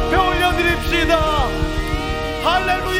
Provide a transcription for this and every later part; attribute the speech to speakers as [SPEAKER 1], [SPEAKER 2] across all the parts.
[SPEAKER 1] 앞에 올려드립시다. 할렐루야!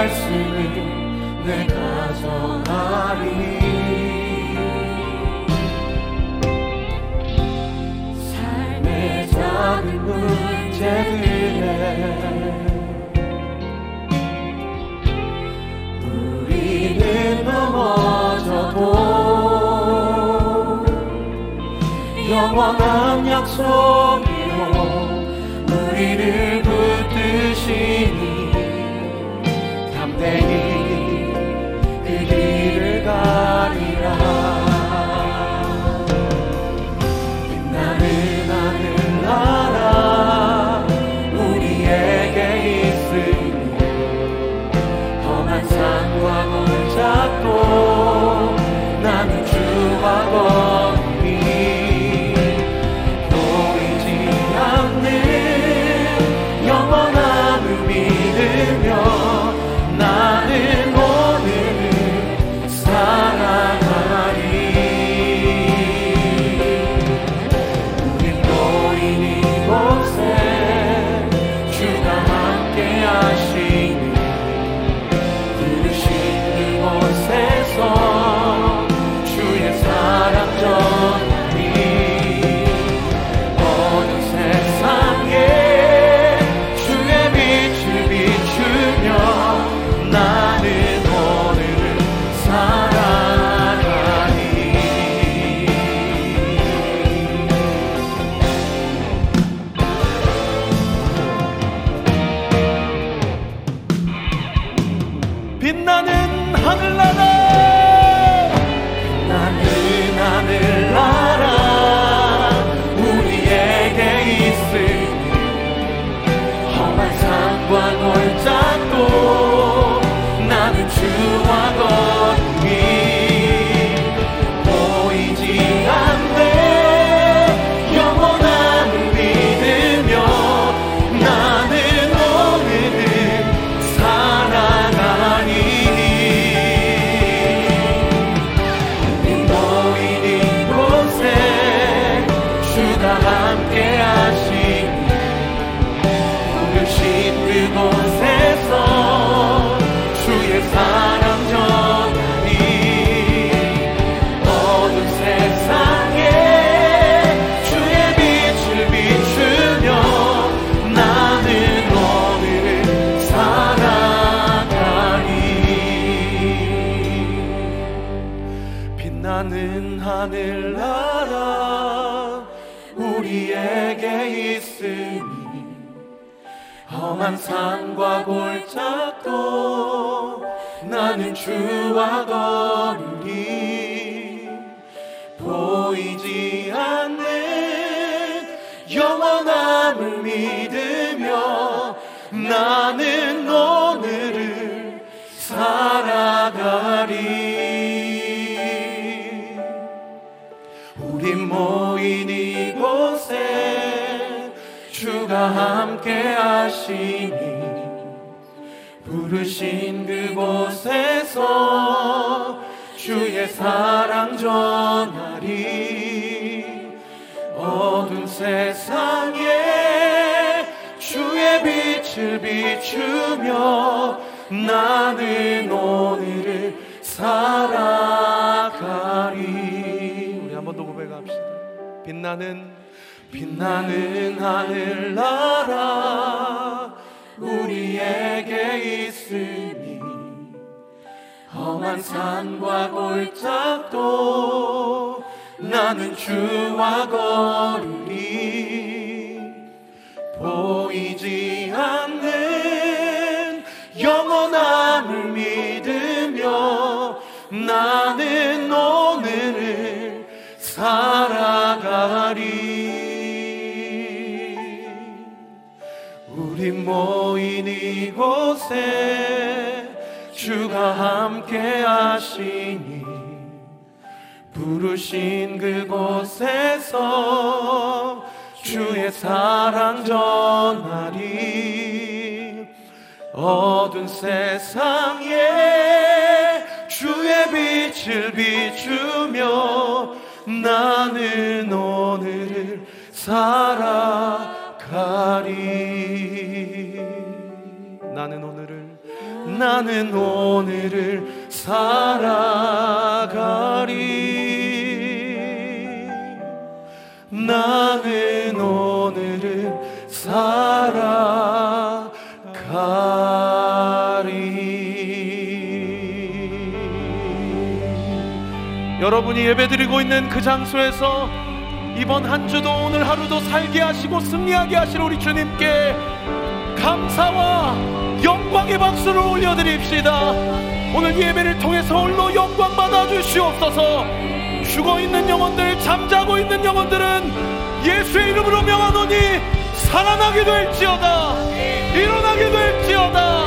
[SPEAKER 1] 말씀을 내가 전하리. 삶의 작은 문제들에 우리는 넘어져도 영원한 약속이요. 우리를 빛나는 하늘나라 우리에게 있으니 험한 산과 골짜도 나는 주와 거리 보이지 않는 영원함을 믿으며 나는 오늘을 살아가리 함께 하시니 부르신 그곳에서 주의 사랑 전하리. 어두운 세상에 주의 빛을 비추며 나는 오늘을 살아가리.
[SPEAKER 2] 우리 한 번 더 고백합시다. 빛나는
[SPEAKER 1] 빛나는 하늘나라 우리에게 있으니 험한 산과 골짜도 나는 주와 걸으리 보이지 않는 영원함을 믿으며 나는 오늘을 살아가리 모인 이곳에 주가 함께 하시니 부르신 그곳에서 주의 사랑 전하리. 어두운 세상에 주의 빛을 비추며 나는 오늘을 살아 가리. 나는 오늘을 나는 오늘을 살아가리. 나는 오늘을 살아가리.
[SPEAKER 2] 여러분이 예배드리고 있는 그 장소에서 이번 한 주도 오늘 하루도 살게 하시고 승리하게 하실 우리 주님께 감사와 영광의 박수를 올려드립시다. 오늘 예배를 통해서 홀로 영광 받아 주시옵소서. 죽어 있는 영혼들, 잠자고 있는 영혼들은 예수의 이름으로 명하노니 살아나게 될지어다. 일어나게 될지어다.